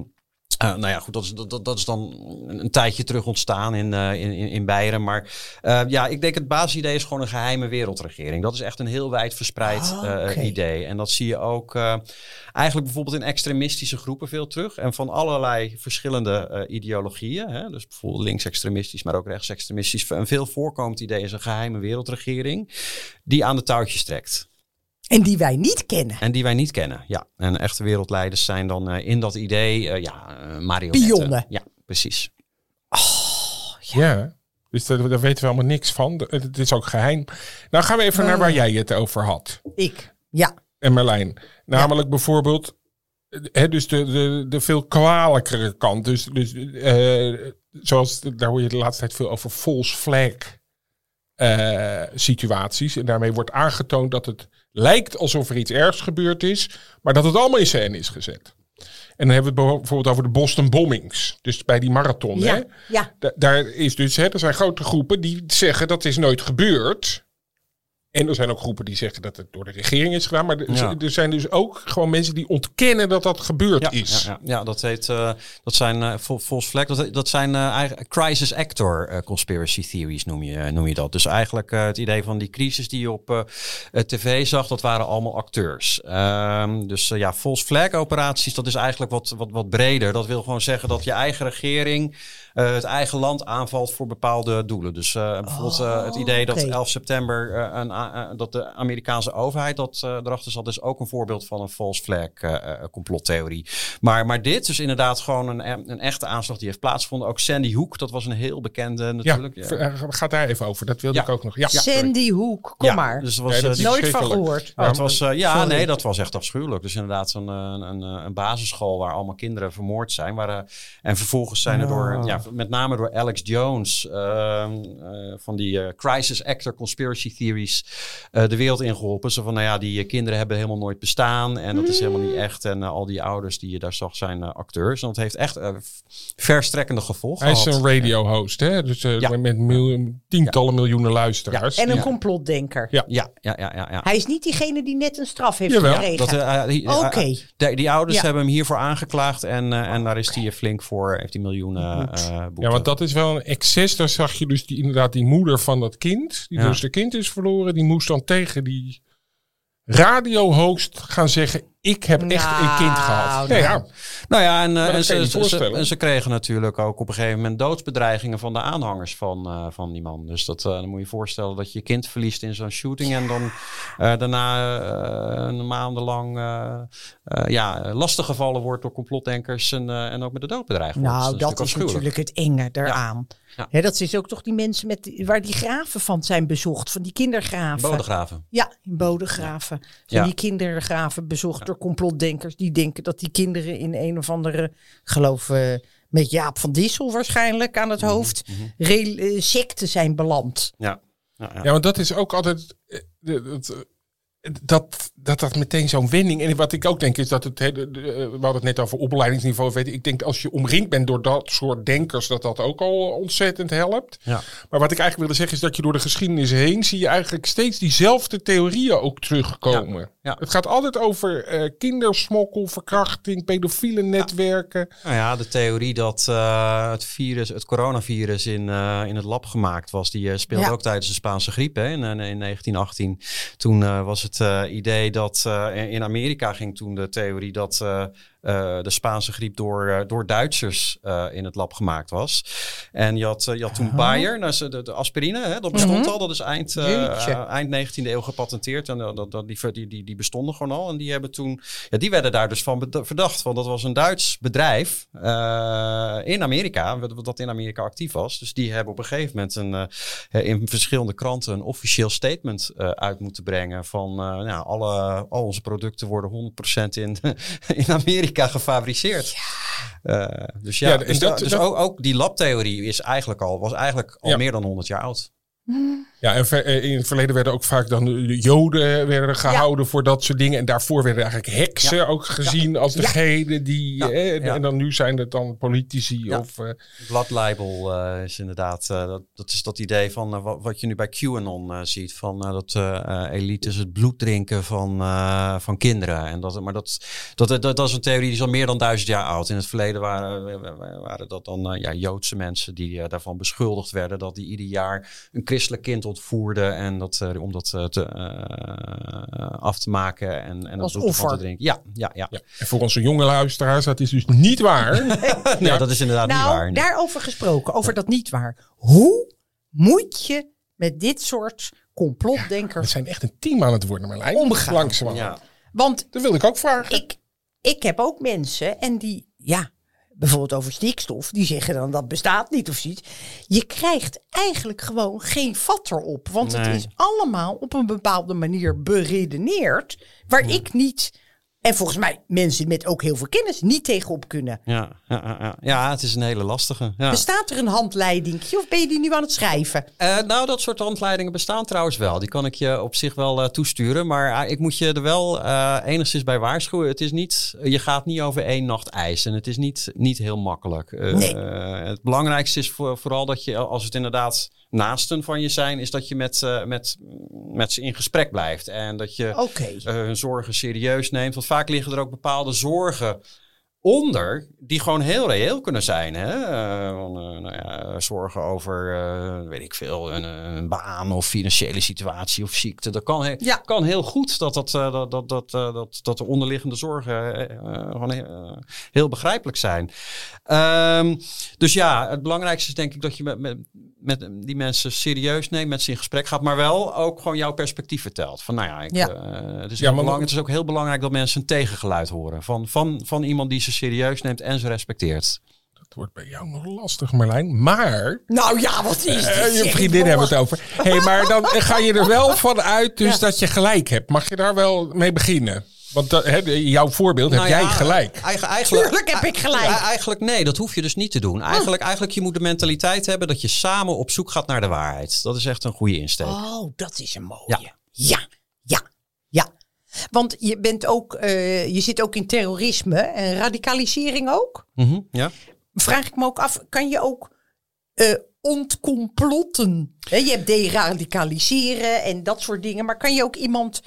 Eh, nou ja, goed, dat is, dat, dat is dan een, tijdje terug ontstaan in, eh, in, in, Beieren. Maar eh, ja, ik denk het basisidee is gewoon een geheime wereldregering. Dat is echt een heel wijd verspreid Ah, idee. En dat zie je ook eigenlijk bijvoorbeeld in extremistische groepen veel terug. En van allerlei verschillende ideologieën. Hè? Dus bijvoorbeeld linksextremistisch, maar ook rechtsextremistisch. Een veel voorkomend idee is een geheime wereldregering die aan de touwtjes trekt. En die wij niet kennen. En die wij niet kennen. Ja, en echte wereldleiders zijn dan eh, in dat idee, eh, ja, eh, marionetten. Pionnen. Ja, precies. Ja. Dus daar, daar weten we allemaal niks van. Het is ook geheim. Nou gaan we even naar waar jij het over had. Ik. Ja. En Merlijn. Namelijk bijvoorbeeld... Hè, dus de, de, de veel kwalijkere kant. Dus, dus eh, zoals, daar hoor je de laatste tijd veel over false flag. eh, situaties. En daarmee wordt aangetoond dat het lijkt alsof er iets ergs gebeurd is, maar dat het allemaal in scène is gezet. En dan hebben we het bijvoorbeeld over de Boston bombings. Dus bij die marathon. Ja, Hè? ja. Da- daar is dus, hè, er zijn grote groepen die zeggen dat is nooit gebeurd. En er zijn ook groepen die zeggen dat het door de regering is gedaan. Maar er, Ja. er zijn dus ook gewoon mensen die ontkennen dat dat gebeurd Ja, is. ja, ja, ja, dat heet, eh, dat zijn uh, false flag, dat, dat zijn eigen- crisis actor eh, conspiracy theories noem je, noem je dat. Dus eigenlijk het idee van die crisis die je op tv zag, dat waren allemaal acteurs. Ehm, dus ja, false flag operaties, dat is eigenlijk wat, wat, wat breder. Dat wil gewoon zeggen dat je eigen regering eh, het eigen land aanvalt voor bepaalde doelen. Dus eh, bijvoorbeeld eh, het idee dat oké. 11 september eh, een, dat de Amerikaanse overheid dat erachter zat, is ook een voorbeeld van een false flag complottheorie. Maar, maar dit is inderdaad gewoon een, een echte aanslag die heeft plaatsgevonden. Ook Sandy Hook, dat was een heel bekende Ja, natuurlijk. Ja, eh, gaat daar even over. Dat wilde Ja. ik ook nog. Ja, Sandy Hook, kom Ja, maar. Dus was, Nee, Nooit van gehoord. Ja, het was, ja, sorry. nee, dat was echt afschuwelijk. Dus inderdaad zo'n een, een, een basisschool waar allemaal kinderen vermoord zijn. Waar, en vervolgens zijn er door, ja, met name door Alex Jones ehm, eh, van die eh, crisis actor conspiracy theories eh, de wereld ingeholpen. Zo van, nou ja, die kinderen hebben helemaal nooit bestaan en dat is helemaal niet echt. En al die ouders die je daar zag zijn acteurs. En dat heeft echt verstrekkende gevolgen Hij is een radio-host, hè? Dus Ja. met miljoen, tientallen miljoenen luisteraars. En een complotdenker. Ja. Ja, ja, ja, ja. ja. Hij is niet diegene die net een straf heeft Jawel, gekregen. Dat, die, eh, Oké. die ouders Ja. hebben hem hiervoor aangeklaagd en, en daar is hij flink voor, heeft hij miljoenen eh boete. Ja, want dat is wel een excess. Daar zag je dus die, inderdaad die moeder van dat kind, die Ja. dus de kind is verloren, die moest dan tegen die radiohost gaan zeggen: Ik heb echt een kind Nou, gehad. nou. Ja, ja. Nou ja, en, eh, en, ze, ze, voorstellen. en ze kregen natuurlijk ook op een gegeven moment doodsbedreigingen van de aanhangers van, eh, van die man. Dus dat, eh, dan moet je je voorstellen dat je je kind verliest in zo'n shooting en dan eh, daarna een maandenlang eh eh, ja, lastiggevallen wordt door complotdenkers en, eh, en ook met de dood bedreigd wordt. Nou, Dus dat natuurlijk is natuurlijk het enge daaraan. Ja. Hè, dat is ook toch die mensen met, waar die graven van zijn bezocht, van die kindergraven. Bodegraven. Ja, in Bodegraven. Ja. die kindergraven bezocht door complotdenkers die denken dat die kinderen in een of andere, geloof eh, met Jaap van Dissel waarschijnlijk aan het Mhm, hoofd, rel- eh, secte zijn beland. Ja. Ja, ja. ja, want dat is ook altijd. eh, dat, dat dat meteen zo'n wending. En wat ik ook denk is dat het. hè, de- de- eh, We hadden het net over opleidingsniveau. Weet ik denk als je omringd bent door dat soort denkers, dat dat ook al ontzettend helpt. Ja. Maar wat ik eigenlijk wilde zeggen is dat je door de geschiedenis heen zie je eigenlijk steeds diezelfde theorieën ook terugkomen. Ja, ja. Het gaat altijd over eh, kindersmokkel, verkrachting, pedofiele netwerken. Nou ja, de theorie dat eh, het virus, het coronavirus in, eh, in het lab gemaakt was, die eh, speelde Ja. ook tijdens de Spaanse griep hè, in, in 1918. Toen eh, was het eh, idee dat eh, in Amerika ging toen de theorie dat eh, de Spaanse griep door, eh, door Duitsers eh, in het lab gemaakt was. En je had, je had toen Bayer, nou, de, de aspirine, hè, dat bestond al. Dat is eind, eind 19e eeuw gepatenteerd. En dat, dat, die, die, die, die bestonden gewoon al. En die hebben toen, ja, die werden daar dus van verdacht. Want dat was een Duits bedrijf in Amerika, dat in Amerika actief was. Dus die hebben op een gegeven moment een, in verschillende kranten een officieel statement uit moeten brengen. Van nou, alle, al onze producten worden 100% in, in Amerika gefabriceerd. Eh, dus ja, Ja, dus, dat- dus dat- ook, ook die labtheorie is eigenlijk al, was eigenlijk al Ja. meer dan 100 jaar oud. Ja, en eh, in het verleden werden ook vaak dan de joden werden gehouden voor dat soort dingen. En daarvoor werden eigenlijk heksen ook gezien als degene die... Eh, en- dan nu zijn het dan politici of... Blood eh, is inderdaad, dat, dat is dat idee van wat, wat je nu bij QAnon ziet, van dat elites het bloed drinken van, van kinderen. En dat, maar dat, dat, dat, dat is een theorie die is al meer dan duizend jaar oud. In het verleden waren, waren dat dan ja, Joodse mensen die daarvan beschuldigd werden dat die ieder jaar een christelijk kind ontvoerden en dat, eh, om dat eh, te, eh, af te maken en, en Als bloed ervan te offer. drinken. Ja, ja, ja. ja. En voor onze jonge luisteraars, dat is dus niet waar. Nee, dat is inderdaad niet Nou, waar. nee. daarover gesproken, over dat niet waar. Hoe moet je met dit soort We complotdenkers zijn echt een team aan het worden, Marlijn. Omgaan. Ja. Want Dat wilde ik ook vragen. ik, ik heb ook mensen en die, ja, bijvoorbeeld over stikstof, die zeggen dan dat bestaat niet of zoiets. Je krijgt eigenlijk gewoon geen vat erop. Want het is allemaal op een bepaalde manier beredeneerd, waar ik niet En volgens mij mensen met ook heel veel kennis niet tegenop kunnen. Ja, ja, ja, ja. het is een hele lastige. Ja. Bestaat er een handleiding of ben je die nu aan het schrijven? Eh, nou, dat soort handleidingen bestaan trouwens wel. Die kan ik je op zich wel eh, toesturen. Maar eh, ik moet je er wel enigszins bij waarschuwen. Het is niet, je gaat niet over één nacht ijs. En het is niet, niet heel makkelijk. Nee. het belangrijkste is voor, vooral dat je, als het inderdaad naasten van je zijn, is dat je met, eh, met, met ze in gesprek blijft. En dat je eh, hun zorgen serieus neemt. Want vaak liggen er ook bepaalde zorgen onder die gewoon heel reëel kunnen zijn. Hè? Eh, nou ja, zorgen over, weet ik veel, een, een baan of financiële situatie of ziekte. Dat kan, he- Ja. kan heel goed dat, dat, dat, dat, dat, dat, dat de onderliggende zorgen gewoon heel begrijpelijk zijn. Ehm, dus ja, het belangrijkste is denk ik dat je met, met, met die mensen serieus neemt, met ze in gesprek gaat, maar wel ook gewoon jouw perspectief vertelt. Van nou ja, ik, Ja. eh, het, is Ja, heel maar- belang- het is ook heel belangrijk dat mensen een tegengeluid horen van, van, van iemand die ze serieus neemt en ze respecteert. Dat wordt bij jou nog lastig, Marlijn. Maar Nou ja, wat is dit? Eh, je zeg? vriendin hebben we het over. hey, maar dan ga je er wel van uit dus dat je gelijk hebt. Mag je daar wel mee beginnen? Want hè, jouw voorbeeld heb Nou jij gelijk. eigen- eigenlijk, Tuurlijk heb ik gelijk. Ja, eigenlijk nee, dat hoef je dus niet te doen. Eigenlijk, eigenlijk je moet de mentaliteit hebben dat je samen op zoek gaat naar de waarheid. Dat is echt een goede insteek. Oh, dat is een mooie. Ja. Ja, ja, ja. Want je bent ook, eh, je zit ook in terrorisme en radicalisering ook. Mhm, ja. Vraag ik me ook af, kan je ook eh, ontcomplotten? Hè, je hebt deradicaliseren en dat soort dingen, maar kan je ook iemand,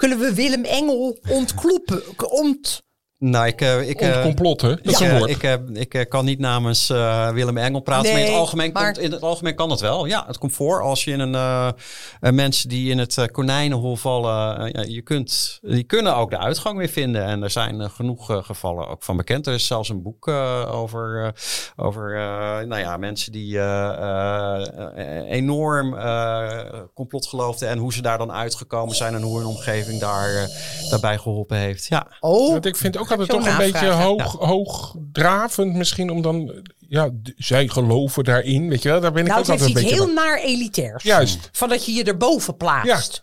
kunnen we Willem Engel ontkloppen? Ont, Nou, ik, eh, ik, eh, Ontcomplotten, dat is ik, een woord. ik, eh, ik eh, kan niet namens eh, Willem Engel praten. maar in het, Nee, algemeen maar- komt, in het algemeen kan het wel. Ja, het komt voor als je in een mensen die in het konijnenhol vallen. ja, je kunt, die kunnen ook de uitgang weer vinden. En er zijn genoeg gevallen ook van bekend. Er is zelfs een boek eh, over, eh, over eh, nou ja, mensen die enorm eh, complot geloofden. En hoe ze daar dan uitgekomen zijn. En hoe hun omgeving daar, daarbij geholpen heeft. Ja. oh, Want ik vind ook altijd zo toch een beetje hoog, hoogdravend misschien om dan... Ja, zij geloven daarin, weet je wel. Daar ben ik nou, ook het altijd een iets beetje... heel van. naar elitairs. Juist. Van dat je je erboven plaatst.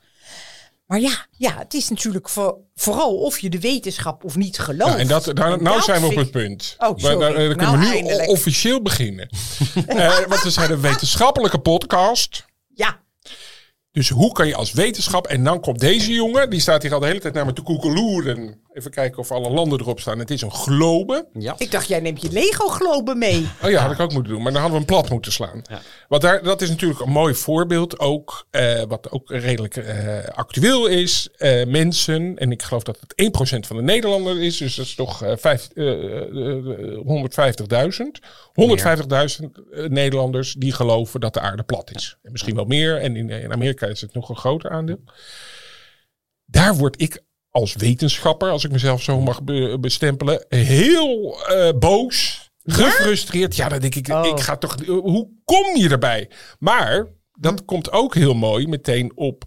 Maar ja, ja, het is natuurlijk voor, vooral of je de wetenschap of niet gelooft. Ja, en dat, daar, nou zijn we op het punt. Oh, Maar sorry. daar- daar kunnen Nou, we nu eindelijk. officieel beginnen. Eh, want we zijn een wetenschappelijke podcast. Ja, Dus hoe kan je als wetenschap... En dan komt deze jongen, die staat hier al de hele tijd naar me te koekeloeren. Even kijken of alle landen erop staan. Het is een globe. ja. ik dacht jij neemt je Lego-globen mee. Oh ja, had ik ook moeten doen. Maar dan hadden we een plat moeten slaan. Want daar, dat is natuurlijk een mooi voorbeeld ook. eh, wat ook redelijk eh, actueel is. Eh, mensen, en ik geloof dat het 1% van de Nederlander is. Dus dat is toch eh, vijf- eh, eh, 150.000. 150.000 eh, Nederlanders die geloven dat de aarde plat is. En misschien wel meer. En in, in Amerika is het nog een groter aandeel. Daar word ik als wetenschapper, als ik mezelf zo mag be- bestempelen, heel eh, boos, gefrustreerd. Ja, dan denk ik, Oh. ik ga toch, hoe kom je erbij? Maar dat komt ook heel mooi meteen op.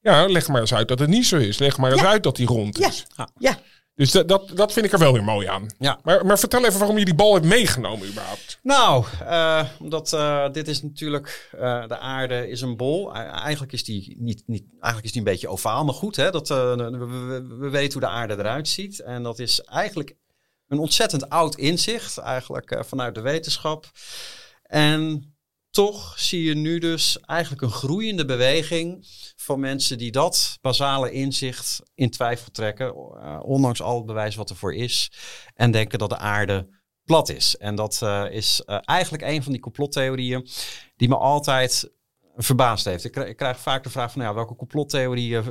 Ja, leg maar eens uit dat het niet zo is. Leg maar eens Ja. uit dat die rond Ja, is. ja. Dus dat, dat, dat vind ik er wel weer mooi aan. Ja. Maar, maar vertel even waarom je die bal hebt meegenomen überhaupt. Nou, eh, omdat eh, dit is natuurlijk, eh, de aarde is een bol. Eigenlijk, is die niet, niet, eigenlijk is die een beetje ovaal, maar goed. Hè, dat, we, we- we weten hoe de aarde eruit ziet. En dat is eigenlijk een ontzettend oud inzicht, eigenlijk vanuit de wetenschap. En toch zie je nu dus eigenlijk een groeiende beweging van mensen die dat basale inzicht in twijfel trekken, eh, ondanks al het bewijs wat er voor is, en denken dat de aarde plat is. En dat eh, is eh, eigenlijk een van die complottheorieën die me altijd verbaasd heeft. Ik, krijg- ik krijg vaak de vraag van, nou ja, welke complottheorie, eh,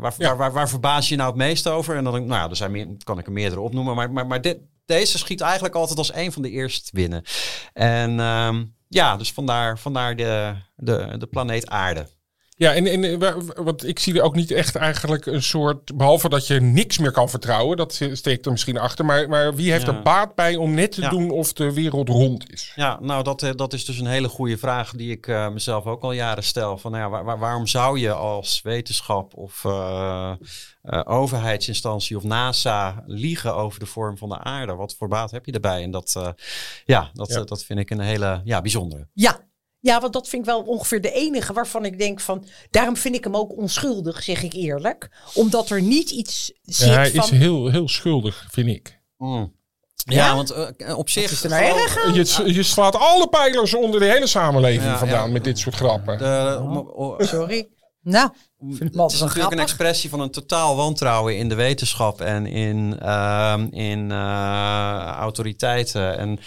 waar, Ja. waar, waar, waar verbaas je nou het meest over? En dan denk ik, nou ja, er zijn meer, kan ik er meerdere opnoemen, maar, maar, maar dit, deze schiet eigenlijk altijd als een van de eerst binnen. En ehm, ja, dus vandaar, vandaar de, de, de planeet aarde. Ja, en, en eh, wa- want ik zie er ook niet echt eigenlijk een soort. Behalve dat je niks meer kan vertrouwen, dat steekt er misschien achter. Maar, maar wie heeft Ja. er baat bij om net te Ja. doen of de wereld rond is? Ja, nou dat, eh, dat is dus een hele goede vraag die ik eh, mezelf ook al jaren stel. Van, nou ja, waar- waar- waarom zou je als wetenschap of eh, eh, overheidsinstantie of NASA liegen over de vorm van de aarde? Wat voor baat heb je erbij? En dat, eh, ja, dat, Ja. dat vind ik een hele ja, bijzondere. Ja, Ja, want dat vind ik wel ongeveer de enige waarvan ik denk van... Daarom vind ik hem ook onschuldig, zeg ik eerlijk. Omdat er niet iets zit Ja, hij van... is heel, heel schuldig, vind ik. Mm. Ja? Ja, want eh, op zich... is er nou? Je, je slaat alle pijlers onder de hele samenleving Ja, vandaan ja. met dit soort grappen. de- om- Sorry. Nou, vind het is natuurlijk een expressie van een totaal wantrouwen in de wetenschap en in, ehm, in eh, autoriteiten. En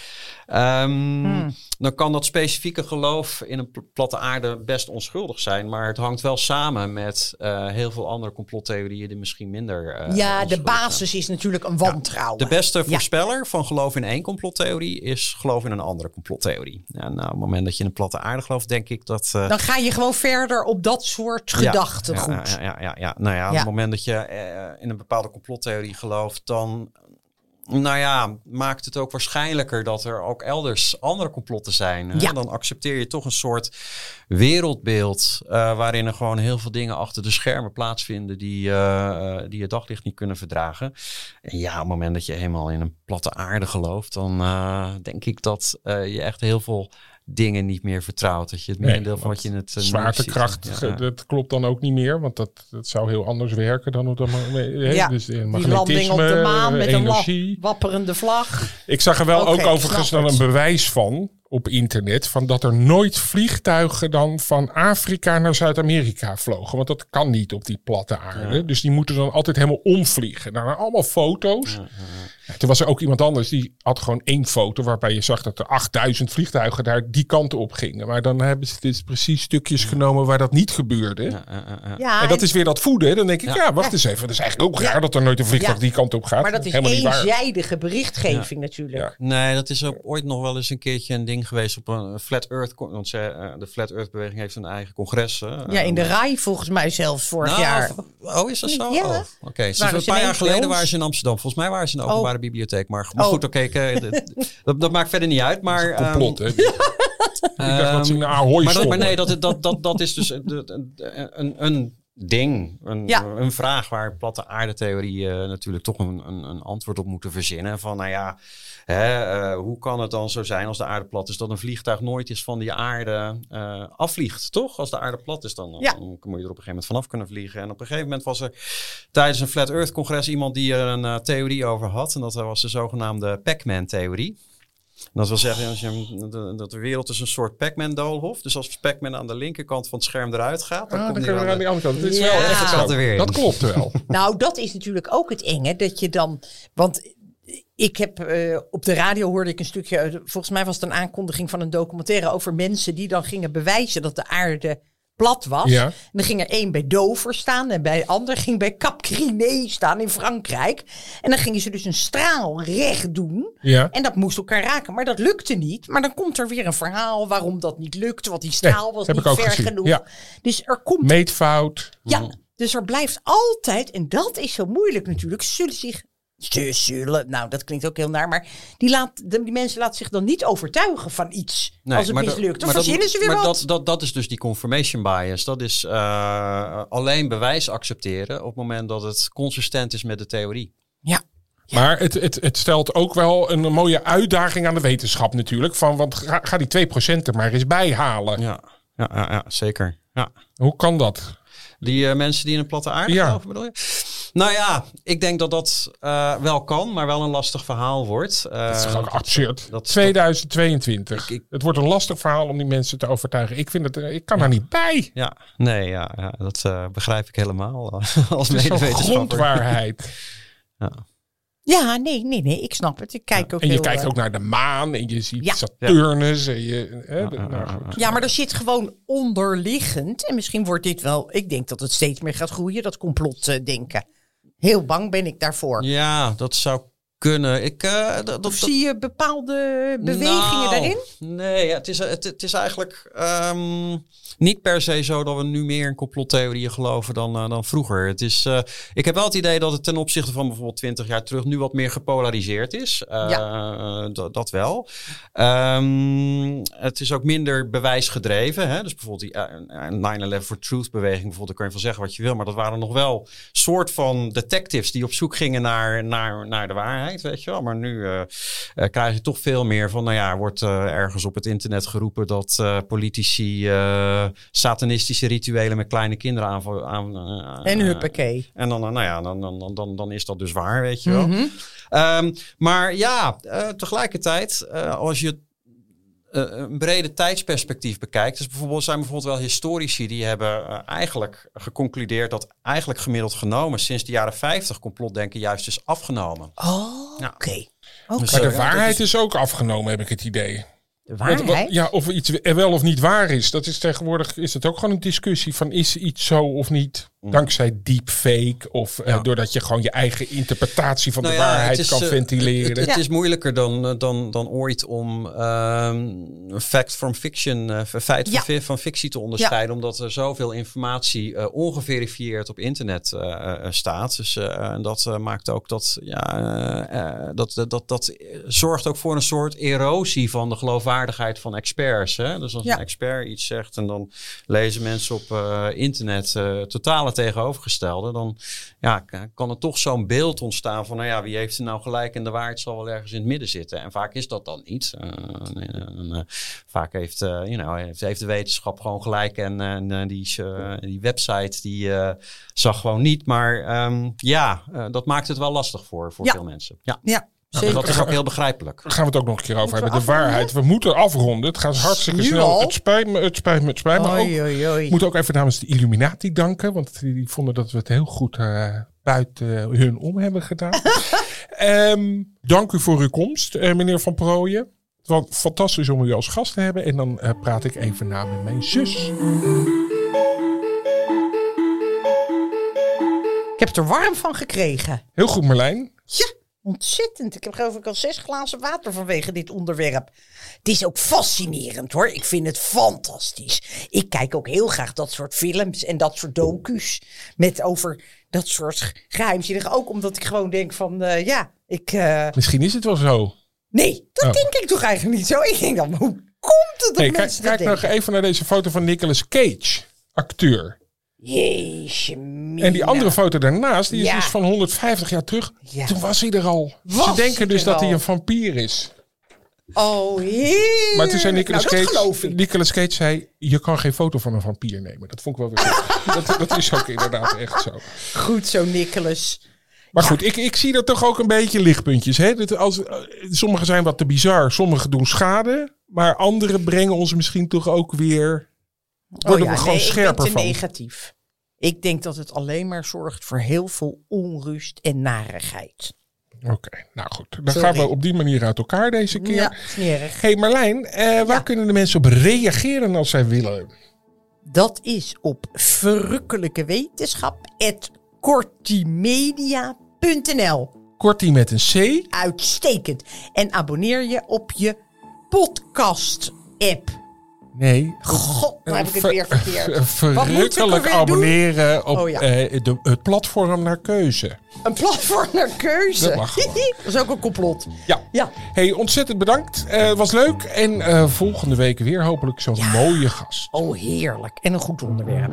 ehm, Hmm. dan kan dat specifieke geloof in een pl- platte aarde best onschuldig zijn. Maar het hangt wel samen met eh, heel veel andere complottheorieën die misschien minder. eh, Ja, de zijn. basis is natuurlijk een wantrouwen. De beste Ja. voorspeller van geloof in één complottheorie is geloof in een andere complottheorie. En nou, op het moment dat je in een platte aarde gelooft, denk ik dat. eh, Dan ga je gewoon verder op dat soort ja, gedachtegoed. Ja, ja, ja, ja, ja. Nou ja, op Ja. het moment dat je in een bepaalde complottheorie gelooft, dan. Nou ja, maakt het ook waarschijnlijker dat er ook elders andere complotten zijn. hè? Ja. Dan accepteer je toch een soort wereldbeeld eh, waarin er gewoon heel veel dingen achter de schermen plaatsvinden die, eh, eh, die je daglicht niet kunnen verdragen. En ja, op het moment dat je helemaal in een platte aarde gelooft, dan denk ik dat je echt heel veel dingen niet meer vertrouwt. Dat je het Nee, merendeel van wat je in het eh, Zwaartekracht, ziet. Ja, dat klopt dan ook niet meer. Want dat, dat zou heel anders werken dan hoe dat hè, Ja, dus Die landing op de maan met een energie. wapperende vlag. Ik zag er wel ook overigens dan het. een bewijs van op internet. Van dat er nooit vliegtuigen dan van Afrika naar Zuid-Amerika vlogen. Want dat kan niet op die platte aarde. Dus die moeten dan altijd helemaal omvliegen. Nou, allemaal foto's. Ja, toen was er ook iemand anders die had gewoon één foto waarbij je zag dat er 8000 vliegtuigen daar die kant op gingen. Maar dan hebben ze dus precies stukjes genomen waar dat niet gebeurde. Ja, ja, ja, ja. Ja, En dat is weer dat voeden. Dan denk ik, ja, Ja. wacht eens even. Dat is eigenlijk ook raar dat er nooit een vliegtuig Ja. die kant op gaat. maar dat is Helemaal eenzijdige berichtgeving natuurlijk. Nee, dat is ook ooit nog wel eens een keertje een ding geweest op een Flat Earth. Want ze, eh, de Flat Earth beweging heeft een eigen congres. Ja, in de Eh, RAI volgens mij zelfs vorig nou, jaar. Oh, is dat zo? Ja. Oh, Oké, Sinds Waren een ze paar jaar geleden waren ze in Amsterdam. Volgens mij waren ze in de Oh. openbare bibliotheek. Maar, maar Oh. goed, oké, eh, dat, dat maakt verder niet uit. Maar, Dat is een complot, ehm, hè. ik dacht dat ze Ahoy maar, dat, maar nee, dat, dat, dat, dat is dus een, een, een, ding, een, Ja. een vraag waar platte aardetheorie eh, natuurlijk toch een, een, een antwoord op moeten verzinnen. Van nou ja, hè, eh, hoe kan het dan zo zijn als de aarde plat is dat een vliegtuig nooit eens van die aarde eh, afvliegt, toch? Als de aarde plat is, dan, Ja. dan moet je er op een gegeven moment vanaf kunnen vliegen. En op een gegeven moment was er tijdens een Flat Earth congres iemand die er een eh, theorie over had. En dat was de zogenaamde Pac-Man-theorie. Dat wil zeggen als je, hem- de- dat de wereld is een soort Pac-Man-doolhof. Dus als Pac-Man aan de linkerkant van het scherm eruit gaat, dan Ah, komt dan hij kunnen we aan aan de... die andere kant. Het is Ja. wel echt. Dat klopt wel. Nou, dat is natuurlijk ook het enge. Dat je dan. Want ik heb eh, op de radio hoorde ik een stukje. uit- Volgens mij was het een aankondiging van een documentaire over mensen die dan gingen bewijzen dat de aarde plat was. Ja. En dan ging er één bij Dover staan en bij de ander ging bij Cap Griné staan in Frankrijk. En dan gingen ze dus een straal recht doen. Ja. En dat moest elkaar raken, maar dat lukte niet. Maar dan komt er weer een verhaal waarom dat niet lukte. Want die straal Nee, was heb niet ik ook ver gezien. genoeg. Ja. Dus er komt Meetfout. ja, dus er blijft altijd, en dat is zo moeilijk natuurlijk, zullen zich. Ze zullen, nou dat klinkt ook heel naar, maar die, laat, de- die mensen laten zich dan niet overtuigen van iets Nee, als het mislukt. Dan maar dat- verzinnen ze weer maar wat. Dat, dat, dat is dus die confirmation bias. Dat is eh, alleen bewijs accepteren op het moment dat het consistent is met de theorie. ja. Maar het, het, het stelt ook wel een mooie uitdaging aan de wetenschap natuurlijk. Van, want ga, ga die 2% er maar eens bij halen. Ja, ja, ja, ja zeker. Ja. Hoe kan dat? Die eh, mensen die in een platte aarde Ja. geloven, bedoel je? Nou ja, ik denk dat dat eh, wel kan, maar wel een lastig verhaal wordt. Eh, Dat is gewoon absurd. dat is 2022. Ik- ik- het wordt een lastig verhaal om die mensen te overtuigen. Ik, vind het, eh, ik kan daar niet bij. Ja, nee, ja, ja dat eh, begrijp ik helemaal als Het is zo'n medewetenschapper. grondwaarheid. ja, nee, nee, nee, ik snap het. Ik kijk ook En je heel, kijkt eh, ook naar de maan en je ziet Ja. Saturnus. En je, hè, ja, nou, ja, goed. Ja, maar er zit gewoon onderliggend. En misschien wordt dit wel. Ik denk dat het steeds meer gaat groeien, dat complotdenken. Heel bang ben ik daarvoor. Ja, dat zou kunnen. Ik, eh, dat, zie je bepaalde bewegingen Nou, daarin? Nee, het is, het, het is eigenlijk ehm, niet per se zo dat we nu meer in complottheorieën geloven dan, eh, dan vroeger. Het is, eh, ik heb wel het idee dat het ten opzichte van bijvoorbeeld 20 jaar terug nu wat meer gepolariseerd is. Eh, dat, wel. Ehm, het is ook minder bewijsgedreven. Hè? Dus bijvoorbeeld die eh, 9-11 for Truth beweging, bijvoorbeeld, daar kan je van zeggen wat je wil. Maar dat waren nog wel soort van detectives die op zoek gingen naar, naar, naar de waarheid. Weet je wel. Maar nu uh, krijg je toch veel meer van, nou ja, wordt ergens op het internet geroepen dat politici satanistische rituelen met kleine kinderen aan... aan en huppakee. En dan, nou ja, dan, dan, dan, dan is dat dus waar, weet je wel. Mm um, maar ja, tegelijkertijd, als je eh, een brede tijdsperspectief bekijkt. Dus bijvoorbeeld zijn bijvoorbeeld wel historici die hebben uh, eigenlijk geconcludeerd dat eigenlijk gemiddeld genomen sinds de jaren 50 complotdenken juist is afgenomen. Oh, oké. Dus, maar de eh, waarheid is ook afgenomen, heb ik het idee. Ja, of iets wel of niet waar is. Dat is tegenwoordig is het ook gewoon een discussie van is iets zo of niet. Mm. Dankzij deepfake of uh, doordat je gewoon je eigen interpretatie van de nou waarheid kan uh, ventileren. Het, het, is moeilijker dan, eh, dan, dan ooit om um, fact from fiction, uh, feit van, van, fictie te onderscheiden. Omdat er zoveel informatie ongeverifieerd op internet staat. Dus en dat maakt ook dat, ja, dat, dat, dat, dat zorgt ook voor een soort erosie van de geloofwaardigheid van experts. Hè? Dus als een expert iets zegt en dan lezen mensen op internet totale tegenovergestelde, dan ja, kan er toch zo'n beeld ontstaan van, nou ja, wie heeft er nou gelijk en de waarheid zal wel ergens in het midden zitten. En vaak is dat dan niet. Uh, vaak heeft, you know, heeft, heeft, de wetenschap gewoon gelijk en, en die, die website die zag gewoon niet. Maar um, ja, dat maakt het wel lastig voor, voor veel mensen. Ja. ja. Zeker. Dat is ook heel begrijpelijk. Daar gaan we het ook nog een keer over hebben. De waarheid. We moeten afronden. Het gaat hartstikke snel. Het spijt me, het spijt me, het spijt me. Ik moet ook even namens de Illuminati danken. Want die vonden dat we het heel goed uh, buiten hun om hebben gedaan. um, dank u voor uw komst, uh, meneer Van Prooijen. Wat fantastisch om u als gast te hebben. En dan uh, praat ik even na met mijn zus. Ik heb er warm van gekregen. Heel goed, Marlijn. Ja. Ontzettend. Ik heb geloof ik al zes glazen water vanwege dit onderwerp. Het is ook fascinerend hoor. Ik vind het fantastisch. Ik kijk ook heel graag dat soort films en dat soort docu's. Met over dat soort geheimzinnig. Ook omdat ik gewoon denk van uh, ja, ik... Uh... Misschien is het wel zo. Nee, dat oh. denk ik toch eigenlijk niet zo. Ik denk dan, hoe komt het dat hey, Kijk, kijk nog even naar deze foto van Nicolas Cage, acteur. Jeetje En die andere foto daarnaast, die is dus van 150 jaar terug. Toen was hij er al. Ze denken dus dat hij een vampier is. Oh, heer. Maar toen zei Nicolas nou, Cage, Nicolas Cage zei, je kan geen foto van een vampier nemen. Dat vond ik wel weer dat, dat is ook inderdaad echt zo. Goed zo, Nicolas. Maar goed, ik, ik zie er toch ook een beetje lichtpuntjes. Hè? Dat als, eh, sommige zijn wat te bizar, sommige doen schade. Maar andere brengen ons misschien toch ook weer... Worden oh ja, we gewoon nee, scherper ik ben te negatief. Ik denk dat het alleen maar zorgt voor heel veel onrust en narigheid. Oké, nou goed. Dan gaan we op die manier uit elkaar deze keer. Ja, smerig. hey Marlijn, eh, waar kunnen de mensen op reageren als zij willen? Dat is op verrukkelijke wetenschap kortimedia.nl. Kortie met een C. Uitstekend. En abonneer je op je podcast-app. Nee. God, nou heb ik het weer verkeerd. Verrukkelijk abonneren op oh, ja. uh, de, het platform naar keuze. Een platform naar keuze? Dat, dat is ook een complot. Ja. ja. Hey, ontzettend bedankt. Het uh, was leuk. En uh, volgende week weer hopelijk zo'n ja. mooie gast. Oh, heerlijk. En een goed onderwerp.